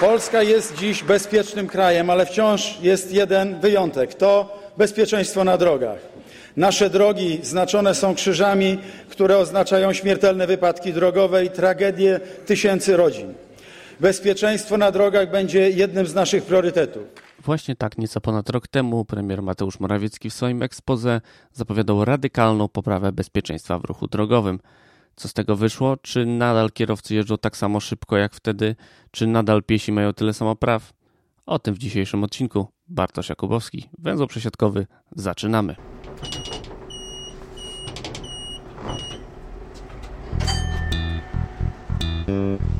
Polska jest dziś bezpiecznym krajem, ale wciąż jest jeden wyjątek to bezpieczeństwo na drogach. Nasze drogi znaczone są krzyżami, które oznaczają śmiertelne wypadki drogowe i tragedie tysięcy rodzin. Bezpieczeństwo na drogach będzie jednym z naszych priorytetów. Właśnie tak nieco ponad rok temu premier Mateusz Morawiecki w swoim ekspoze zapowiadał radykalną poprawę bezpieczeństwa w ruchu drogowym. Co z tego wyszło? Czy nadal kierowcy jeżdżą tak samo szybko jak wtedy? Czy nadal piesi mają tyle samo praw? O tym w dzisiejszym odcinku. Bartosz Jakubowski, węzeł przesiadkowy. Zaczynamy. O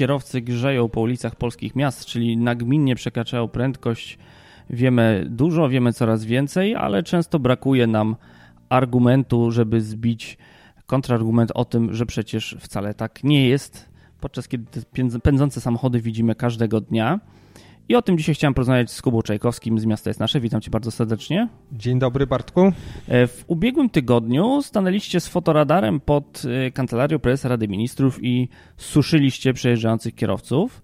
kierowcy grzeją po ulicach polskich miast, czyli nagminnie przekraczają prędkość, wiemy dużo, wiemy coraz więcej, ale często brakuje nam argumentu, żeby zbić kontrargument o tym, że przecież wcale tak nie jest, podczas kiedy te pędzące samochody widzimy każdego dnia. I o tym dzisiaj chciałem porozmawiać z Kubą Czajkowskim z Miasta jest Nasze. Witam cię bardzo serdecznie. Dzień dobry Bartku. E, w ubiegłym tygodniu stanęliście z fotoradarem pod e, kancelarią prezesa Rady Ministrów i suszyliście przejeżdżających kierowców.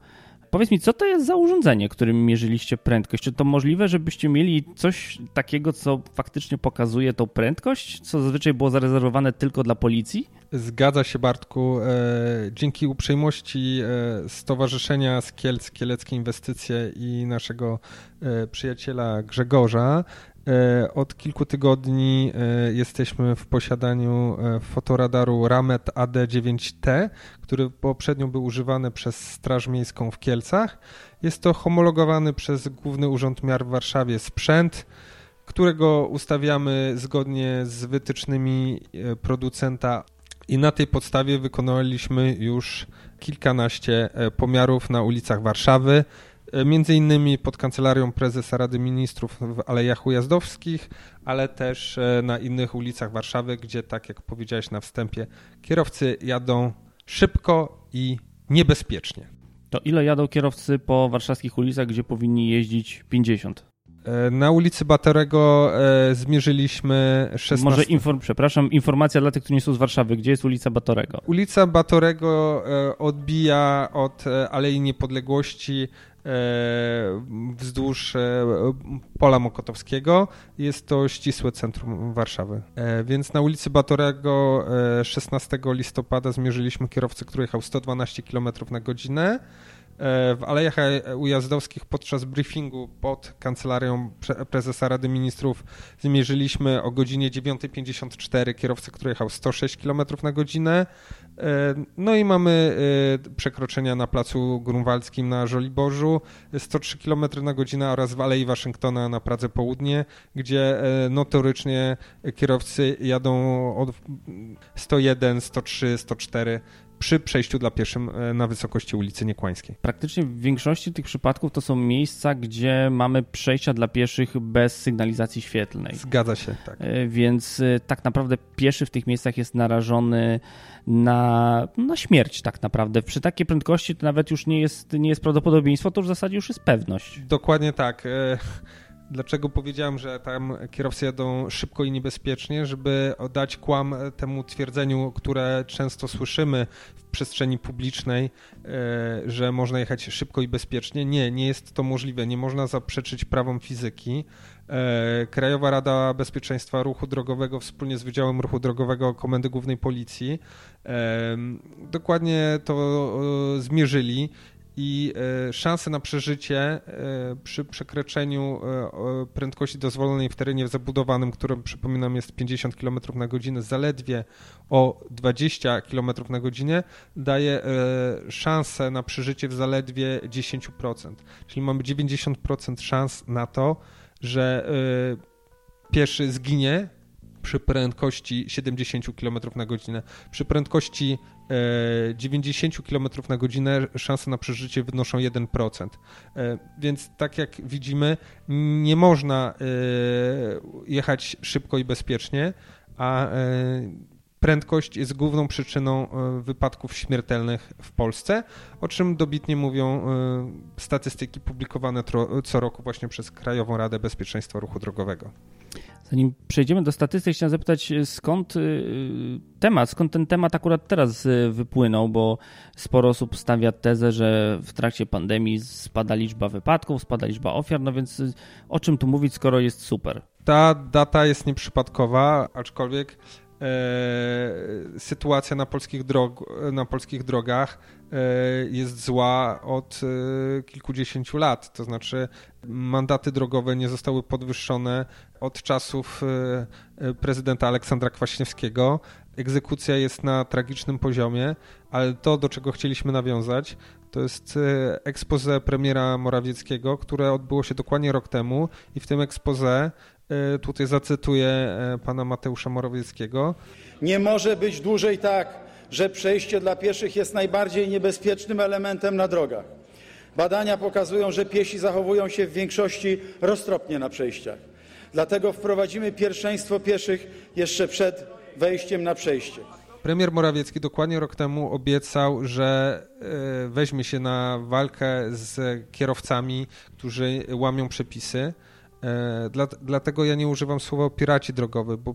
Powiedz mi, co to jest za urządzenie, którym mierzyliście prędkość? Czy to możliwe, żebyście mieli coś takiego, co faktycznie pokazuje tą prędkość, co zazwyczaj było zarezerwowane tylko dla policji? Zgadza się, Bartku. E, dzięki uprzejmości e, Stowarzyszenia Skielc, Kieleckie Inwestycje i naszego e, przyjaciela Grzegorza od kilku tygodni jesteśmy w posiadaniu fotoradaru Ramet AD9T, który poprzednio był używany przez Straż Miejską w Kielcach. Jest to homologowany przez Główny Urząd Miar w Warszawie sprzęt, którego ustawiamy zgodnie z wytycznymi producenta i na tej podstawie wykonaliśmy już kilkanaście e, pomiarów na ulicach Warszawy, e, między innymi pod kancelarią prezesa Rady Ministrów w Alejach Ujazdowskich, ale też e, na innych ulicach Warszawy, gdzie tak jak powiedziałeś na wstępie, kierowcy jadą szybko i niebezpiecznie. To ile jadą kierowcy po warszawskich ulicach, gdzie powinni jeździć 50? E, na ulicy Batorego e, zmierzyliśmy 16... Może, inform, przepraszam, informacja dla tych, którzy nie są z Warszawy. Gdzie jest ulica Batorego? Ulica Batorego e, odbija od Alei Niepodległości wzdłuż Pola Mokotowskiego. Jest to ścisłe centrum Warszawy. Więc na ulicy Batorego 16 listopada zmierzyliśmy kierowcę, który jechał 112 km na godzinę. E, w Alejach Ujazdowskich podczas briefingu pod kancelarią prezesa Rady Ministrów zmierzyliśmy o godzinie 9.54 kierowcę, który jechał 106 km na godzinę. E, no i mamy e, przekroczenia na placu Grunwaldzkim na Żoliborzu 103 km na godzinę oraz w Alei Waszyngtona na Pradze Południe, gdzie notorycznie kierowcy jadą od 101, 103, 104 przy przejściu dla pieszym e, na wysokości ulicy Niekłańskiej. Praktycznie w większości tych przypadków to są miejsca, gdzie mamy przejścia dla pieszych bez sygnalizacji świetlnej. Zgadza się, tak. E, więc e, tak naprawdę pieszy w tych miejscach jest narażony na, na śmierć tak naprawdę. Przy takiej prędkości to nawet już nie jest, nie jest prawdopodobieństwo, to już w zasadzie już jest pewność. Dokładnie tak. Dlaczego powiedziałem, że tam kierowcy jadą szybko i niebezpiecznie, żeby dać kłam temu twierdzeniu, które często słyszymy w przestrzeni publicznej, e, że można jechać szybko i bezpiecznie. Nie, nie jest to możliwe. Nie można zaprzeczyć prawom fizyki. E, Krajowa Rada Bezpieczeństwa Ruchu Drogowego wspólnie z Wydziałem Ruchu Drogowego Komendy Głównej Policji e, dokładnie to zmierzyli i e, szanse na przeżycie e, przy przekroczeniu e, prędkości dozwolonej w terenie zabudowanym, którym przypominam jest 50 km na godzinę, zaledwie o 20 km na godzinę, daje szansę na przeżycie w zaledwie 10%. Czyli mamy 90% szans na to, że pieszy zginie przy prędkości 70 km na godzinę. Przy prędkości 90 km na godzinę szanse na przeżycie wynoszą 1%. E, więc tak jak widzimy, nie można e, jechać szybko i bezpiecznie, a e, prędkość jest główną przyczyną e, wypadków śmiertelnych w Polsce, o czym dobitnie mówią e, statystyki publikowane co roku właśnie przez Krajową Radę Bezpieczeństwa Ruchu Drogowego. Zanim przejdziemy do statystyk, chciałem zapytać, skąd y, temat, skąd ten temat akurat teraz y, wypłynął, bo sporo osób stawia tezę, że w trakcie pandemii spada liczba wypadków, spada liczba ofiar, no więc y, o czym tu mówić, skoro jest super? Ta data jest nieprzypadkowa, aczkolwiek sytuacja na polskich, drog, na polskich drogach e, jest zła od e, kilkudziesięciu lat. To znaczy, mandaty drogowe nie zostały podwyższone od czasów e, prezydenta Aleksandra Kwaśniewskiego. Egzekucja jest na tragicznym poziomie, ale to, do czego chcieliśmy nawiązać, to jest expose premiera Morawieckiego, które odbyło się dokładnie rok temu i w tym expose E, tutaj zacytuję e, pana Mateusza Morawieckiego. Nie może być dłużej tak, że przejście dla pieszych jest najbardziej niebezpiecznym elementem na drogach. Badania pokazują, że piesi zachowują się w większości roztropnie na przejściach. Dlatego wprowadzimy pierwszeństwo pieszych jeszcze przed wejściem na przejście. Premier Morawiecki dokładnie rok temu obiecał, że e, weźmie się na walkę z kierowcami, którzy łamią przepisy. E, dla, dlatego ja nie używam słowa piraci drogowy, bo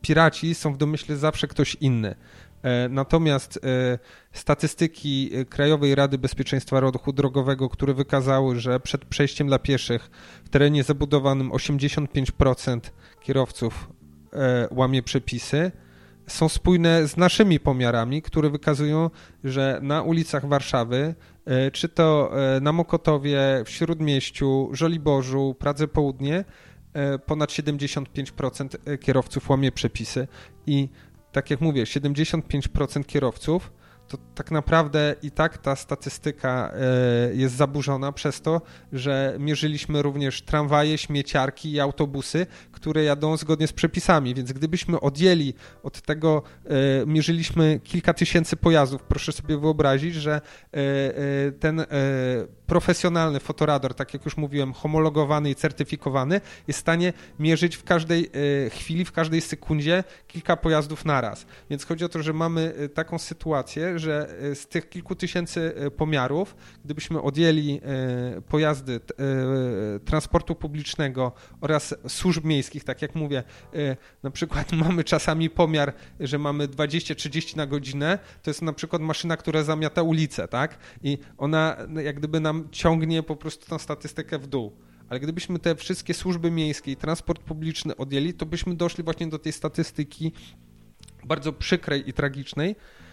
piraci są w domyśle zawsze ktoś inny. E, natomiast e, statystyki Krajowej Rady Bezpieczeństwa Ruchu Drogowego, które wykazały, że przed przejściem dla pieszych w terenie zabudowanym 85% kierowców łamie przepisy, są spójne z naszymi pomiarami, które wykazują, że na ulicach Warszawy, czy to e, na Mokotowie, w Śródmieściu, Żoliborzu, Pradze Południe, e, ponad 75% kierowców łamie przepisy. I tak jak mówię, 75% kierowców to tak naprawdę i tak ta statystyka e, jest zaburzona przez to, że mierzyliśmy również tramwaje, śmieciarki i autobusy, które jadą zgodnie z przepisami, więc gdybyśmy odjęli od tego, e, mierzyliśmy kilka tysięcy pojazdów, proszę sobie wyobrazić, że e, ten profesjonalny fotoradar, tak jak już mówiłem, homologowany i certyfikowany, jest w stanie mierzyć w każdej chwili, w każdej sekundzie kilka pojazdów naraz. Więc chodzi o to, że mamy taką sytuację, że e, z tych kilku tysięcy e, pomiarów, gdybyśmy odjęli e, pojazdy transportu publicznego oraz służb miejskich, tak jak mówię, na przykład mamy czasami pomiar, że mamy 20-30 na godzinę, to jest na przykład maszyna, która zamiata ulicę, tak? I ona jak gdyby nam ciągnie po prostu tą statystykę w dół ale gdybyśmy te wszystkie służby miejskie i transport publiczny odjęli, to byśmy doszli właśnie do tej statystyki bardzo przykrej i tragicznej, Y,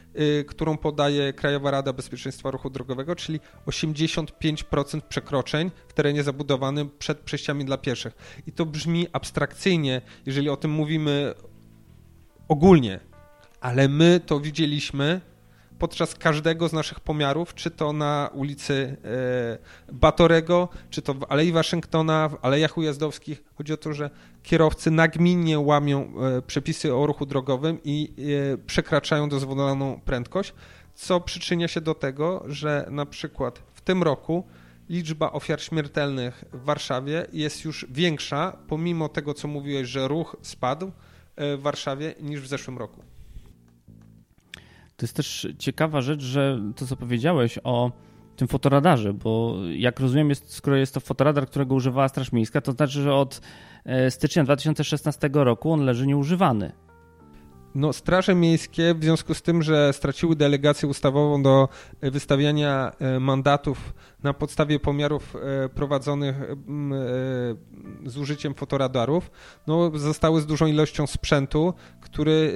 którą podaje Krajowa Rada Bezpieczeństwa Ruchu Drogowego, czyli 85% przekroczeń w terenie zabudowanym przed przejściami dla pieszych. I to brzmi abstrakcyjnie, jeżeli o tym mówimy ogólnie, ale my to widzieliśmy podczas każdego z naszych pomiarów, czy to na ulicy e, Batorego, czy to w Alei Waszyngtona, w Alejach Ujazdowskich. Chodzi o to, że kierowcy nagminnie łamią e, przepisy o ruchu drogowym i e, przekraczają dozwoloną prędkość, co przyczynia się do tego, że na przykład w tym roku liczba ofiar śmiertelnych w Warszawie jest już większa, pomimo tego, co mówiłeś, że ruch spadł w Warszawie niż w zeszłym roku. To jest też ciekawa rzecz, że to co powiedziałeś o tym fotoradarze, bo jak rozumiem, jest, skoro jest to fotoradar, którego używała Straż Miejska, to znaczy, że od e, stycznia 2016 roku on leży nieużywany. No, straże miejskie w związku z tym, że straciły delegację ustawową do wystawiania e, mandatów na podstawie pomiarów e, prowadzonych e, z użyciem fotoradarów, no, zostały z dużą ilością sprzętu, który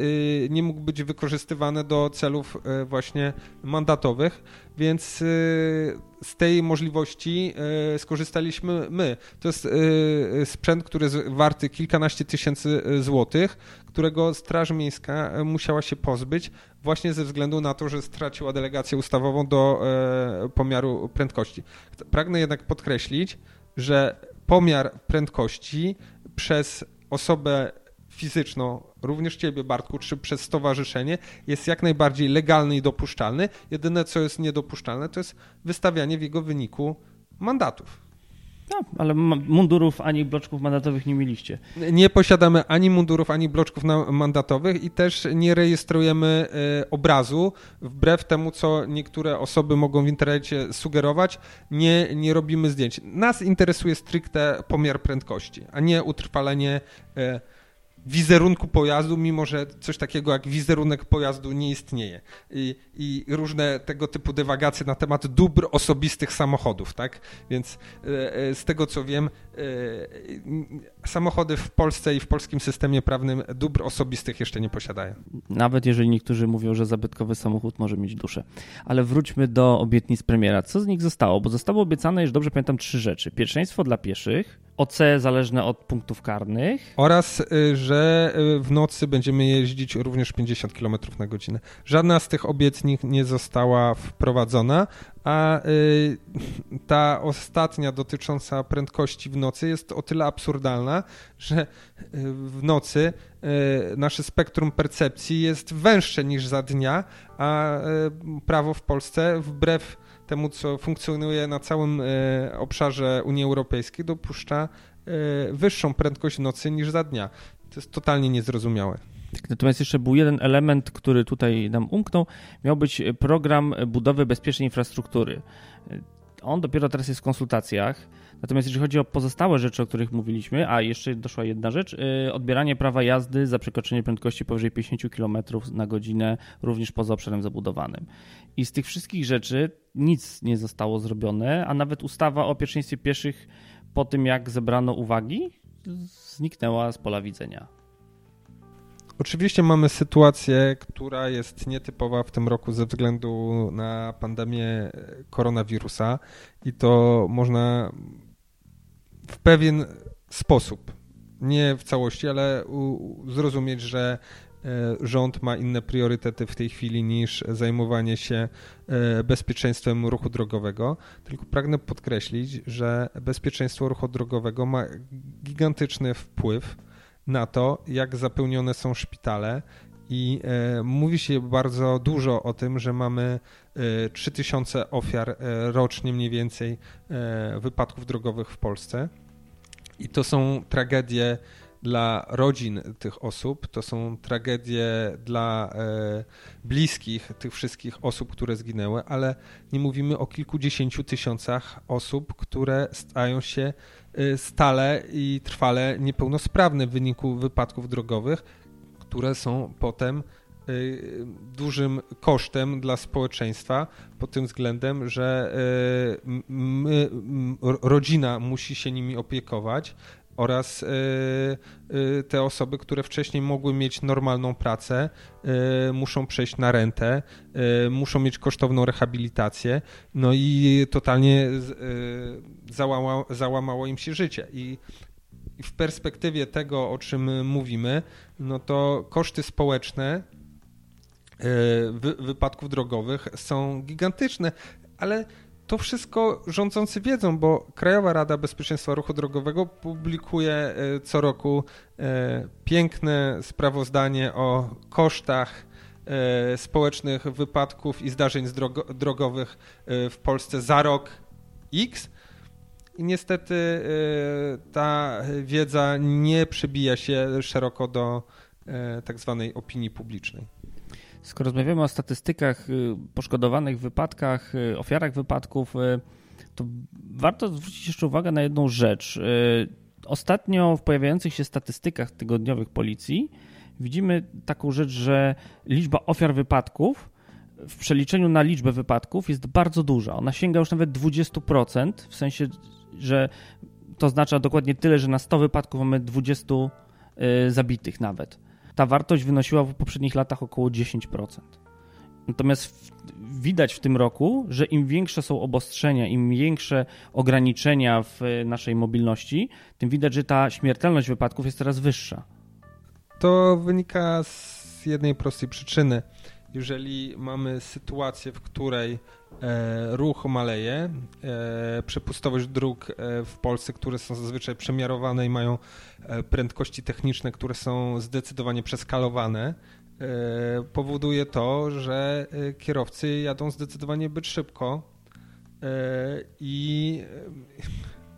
nie mógł być wykorzystywany do celów właśnie mandatowych, więc z tej możliwości skorzystaliśmy my. To jest sprzęt, który jest warty kilkanaście tysięcy złotych, którego Straż Miejska musiała się pozbyć właśnie ze względu na to, że straciła delegację ustawową do pomiaru prędkości. Pragnę jednak podkreślić, że pomiar prędkości przez osobę fizyczną, również ciebie Bartku, czy przez stowarzyszenie jest jak najbardziej legalny i dopuszczalny. Jedyne co jest niedopuszczalne to jest wystawianie w jego wyniku mandatów. No, ale mundurów ani bloczków mandatowych nie mieliście. Nie posiadamy ani mundurów, ani bloczków mandatowych i też nie rejestrujemy y, obrazu. Wbrew temu, co niektóre osoby mogą w internecie sugerować, nie, nie robimy zdjęć. Nas interesuje stricte pomiar prędkości, a nie utrwalenie y, wizerunku pojazdu, mimo że coś takiego jak wizerunek pojazdu nie istnieje. I, I, różne tego typu dywagacje na temat dóbr osobistych samochodów, tak? Więc e, e, z tego co wiem, e, samochody w Polsce i w polskim systemie prawnym dóbr osobistych jeszcze nie posiadają. Nawet jeżeli niektórzy mówią, że zabytkowy samochód może mieć duszę. Ale wróćmy do obietnic premiera. Co z nich zostało? Bo zostało obiecane, już dobrze pamiętam, trzy rzeczy. Pierwszeństwo dla pieszych, OC zależne od punktów karnych. Oraz, y, że y, w nocy będziemy jeździć również 50 km na godzinę. Żadna z tych obietnic nie została wprowadzona, a y, ta ostatnia dotycząca prędkości w nocy jest o tyle absurdalna, że w nocy nasze spektrum percepcji jest węższe niż za dnia, a prawo w Polsce wbrew temu, co funkcjonuje na całym e, obszarze Unii Europejskiej, dopuszcza e, wyższą prędkość nocy niż za dnia. To jest totalnie niezrozumiałe. Natomiast jeszcze był jeden element, który tutaj nam umknął. Miał być program budowy bezpiecznej infrastruktury. On dopiero teraz jest w konsultacjach. Natomiast jeżeli chodzi o pozostałe rzeczy, o których mówiliśmy, a jeszcze doszła jedna rzecz, yy, odbieranie prawa jazdy za przekroczenie prędkości powyżej 50 km na godzinę, również poza obszarem zabudowanym. I z tych wszystkich rzeczy nic nie zostało zrobione, a nawet ustawa o pierwszeństwie pieszych po tym, jak zebrano uwagi, zniknęła z pola widzenia. Oczywiście mamy sytuację, która jest nietypowa w tym roku ze względu na pandemię koronawirusa i to można w pewien sposób, nie w całości, ale zrozumieć, że e, rząd ma inne priorytety w tej chwili niż zajmowanie się e, bezpieczeństwem ruchu drogowego. Tylko pragnę podkreślić, że bezpieczeństwo ruchu drogowego ma gigantyczny wpływ na to, jak zapełnione są szpitale. I e, mówi się bardzo dużo o tym, że mamy e, 3000 ofiar rocznie mniej więcej wypadków drogowych w Polsce. I to są tragedie dla rodzin tych osób, to są tragedie dla e, bliskich tych wszystkich osób, które zginęły, ale nie mówimy o kilkudziesięciu tysiącach osób, które stają się e, stale i trwale niepełnosprawne w wyniku wypadków drogowych, które są potem dużym kosztem dla społeczeństwa pod tym względem, że e, my, rodzina musi się nimi opiekować, oraz y, y, te osoby, które wcześniej mogły mieć normalną pracę, y, muszą przejść na rentę, muszą mieć kosztowną rehabilitację, no i totalnie załamało, załamało im się życie. I w perspektywie tego, o czym mówimy, no to koszty społeczne wypadków drogowych są gigantyczne, ale to wszystko rządzący wiedzą, bo Krajowa Rada Bezpieczeństwa Ruchu Drogowego publikuje e, co roku e, piękne sprawozdanie o kosztach e, społecznych wypadków i zdarzeń drogowych w Polsce za rok X. I niestety ta wiedza nie przebija się szeroko do tak zwanej opinii publicznej. Skoro rozmawiamy o statystykach y, poszkodowanych, wypadkach, y, ofiarach wypadków, y, to warto zwrócić jeszcze uwagę na jedną rzecz. Ostatnio w pojawiających się statystykach tygodniowych policji widzimy taką rzecz, że liczba ofiar wypadków w przeliczeniu na liczbę wypadków jest bardzo duża. Ona sięga już nawet 20%, w sensie, że to oznacza dokładnie tyle, że na 100 wypadków mamy 20 zabitych nawet ta wartość wynosiła w poprzednich latach około 10%. Natomiast widać w tym roku, że im większe są obostrzenia, im większe ograniczenia w naszej mobilności, tym widać, że ta śmiertelność wypadków jest coraz wyższa. To wynika z jednej prostej przyczyny. Jeżeli mamy sytuację, w której E, ruch maleje, e, przepustowość dróg e, w Polsce, które są zazwyczaj przemiarowane i mają prędkości techniczne, które są zdecydowanie przeskalowane, powoduje to, że kierowcy jadą zdecydowanie zbyt szybko i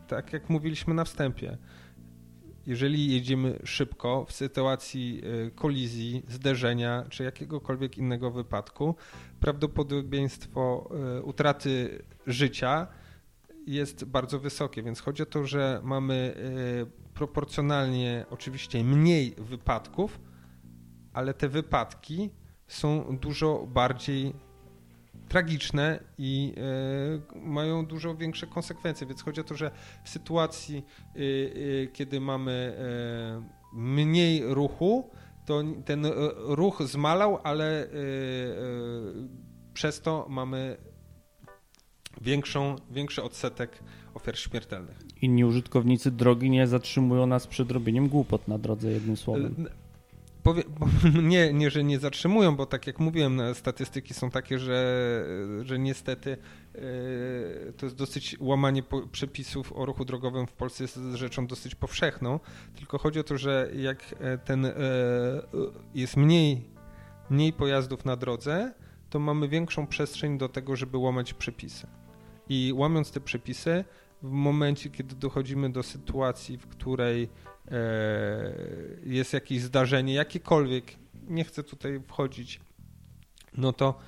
tak jak mówiliśmy na wstępie, jeżeli jedziemy szybko w sytuacji y, kolizji, zderzenia czy jakiegokolwiek innego wypadku, prawdopodobieństwo y, utraty życia jest bardzo wysokie, więc chodzi o to, że mamy y, proporcjonalnie oczywiście mniej wypadków, ale te wypadki są dużo bardziej tragiczne i y, mają dużo większe konsekwencje. Więc chodzi o to, że w sytuacji, y, kiedy mamy mniej ruchu, to ten ruch zmalał, ale przez to mamy większą, większy odsetek ofiar śmiertelnych. Inni użytkownicy drogi nie zatrzymują nas przed robieniem głupot na drodze, jednym słowem. Powie, nie, nie, że nie zatrzymują, bo tak jak mówiłem, no, statystyki są takie, że, że niestety yy, to jest dosyć łamanie po, przepisów o ruchu drogowym w Polsce jest rzeczą dosyć powszechną. Tylko chodzi o to, że jak e, ten yy, jest mniej, mniej pojazdów na drodze, to mamy większą przestrzeń do tego, żeby łamać przepisy. I łamiąc te przepisy, w momencie, kiedy dochodzimy do sytuacji, w której e, jest jakieś zdarzenie, jakiekolwiek, nie chcę tutaj wchodzić, no to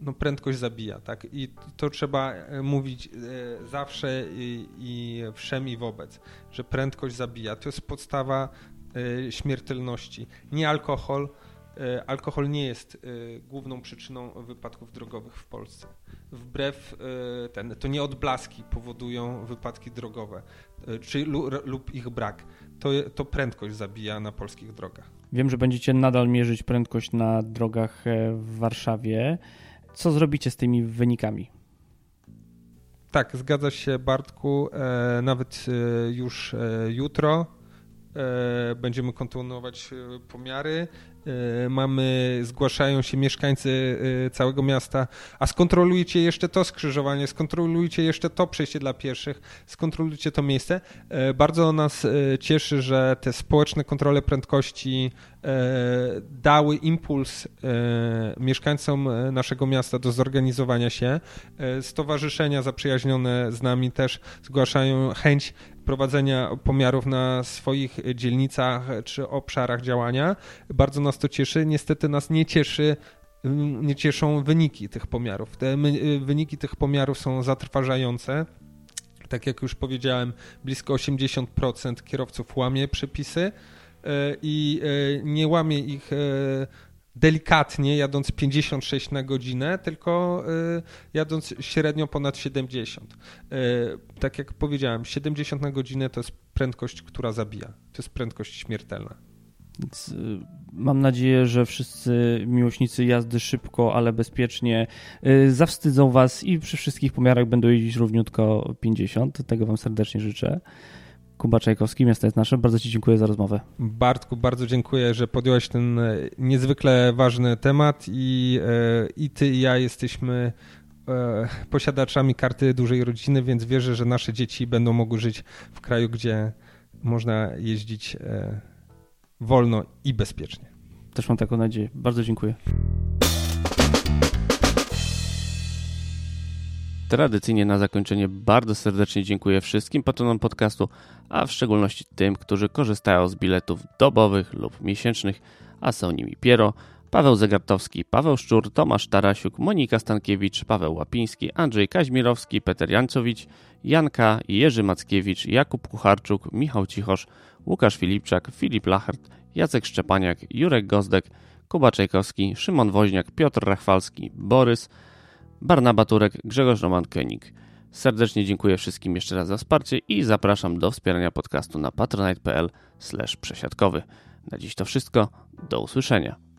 no prędkość zabija, tak? I to trzeba e, mówić e, zawsze i, i wszem i wobec, że prędkość zabija. To jest podstawa e, śmiertelności. Nie alkohol, E, alkohol nie jest e, główną przyczyną wypadków drogowych w Polsce. Wbrew e, ten, to nie odblaski powodują wypadki drogowe, czy lub ich brak. To, to prędkość zabija na polskich drogach. Wiem, że będziecie nadal mierzyć prędkość na drogach w Warszawie. Co zrobicie z tymi wynikami? Tak, zgadza się Bartku. Nawet już jutro będziemy kontynuować pomiary. E, mamy, zgłaszają się mieszkańcy e, całego miasta, a skontrolujcie jeszcze to skrzyżowanie, skontrolujcie jeszcze to przejście dla pieszych, skontrolujcie to miejsce. E, bardzo nas cieszy, że te społeczne kontrole prędkości dały impuls mieszkańcom naszego miasta do zorganizowania się. Stowarzyszenia zaprzyjaźnione z nami też zgłaszają chęć prowadzenia pomiarów na swoich dzielnicach czy obszarach działania. Bardzo nas to cieszy. Niestety nas nie cieszy nie cieszą wyniki tych pomiarów. Te wyniki tych pomiarów są zatrważające. Tak jak już powiedziałem, blisko 80% kierowców łamie przepisy e, i e, nie łamie ich delikatnie, jadąc 56 na godzinę, tylko jadąc średnio ponad 70. Tak jak powiedziałem, 70 na godzinę to jest prędkość, która zabija. To jest prędkość śmiertelna. Więc mam nadzieję, że wszyscy miłośnicy jazdy szybko, ale bezpiecznie y, zawstydzą Was i przy wszystkich pomiarach będą jeździć równiutko 50. Tego Wam serdecznie życzę. Kuba Czajkowski, Miasto jest Nasze. Bardzo Ci dziękuję za rozmowę. Bartku, bardzo dziękuję, że podjąłeś ten e, niezwykle ważny temat i, e, i Ty i ja jesteśmy e, posiadaczami karty dużej rodziny, więc wierzę, że nasze dzieci będą mogły żyć w kraju, gdzie można jeździć wolno i bezpiecznie. Też mam taką nadzieję. Bardzo dziękuję. Tradycyjnie na zakończenie bardzo serdecznie dziękuję wszystkim patronom podcastu, a w szczególności tym, którzy korzystają z biletów dobowych lub miesięcznych, a są nimi Piero, Paweł Zegartowski, Paweł Szczur, Tomasz Tarasiuk, Monika Stankiewicz, Paweł Łapiński, Andrzej Kaźmirowski, Peter Jancowicz, Janka, Jerzy Mackiewicz, Jakub Kucharczuk, Michał Cichosz, Łukasz Filipczak, Filip Lachert, Jacek Szczepaniak, Jurek Gozdek, Kuba Czajkowski, Szymon Woźniak, Piotr Rachwalski, Borys, Barnaba Turek, Grzegorz Roman König. Serdecznie dziękuję wszystkim jeszcze raz za wsparcie i zapraszam do wspierania podcastu na patronite.pl przesiadkowy. Na dziś to wszystko. Do usłyszenia.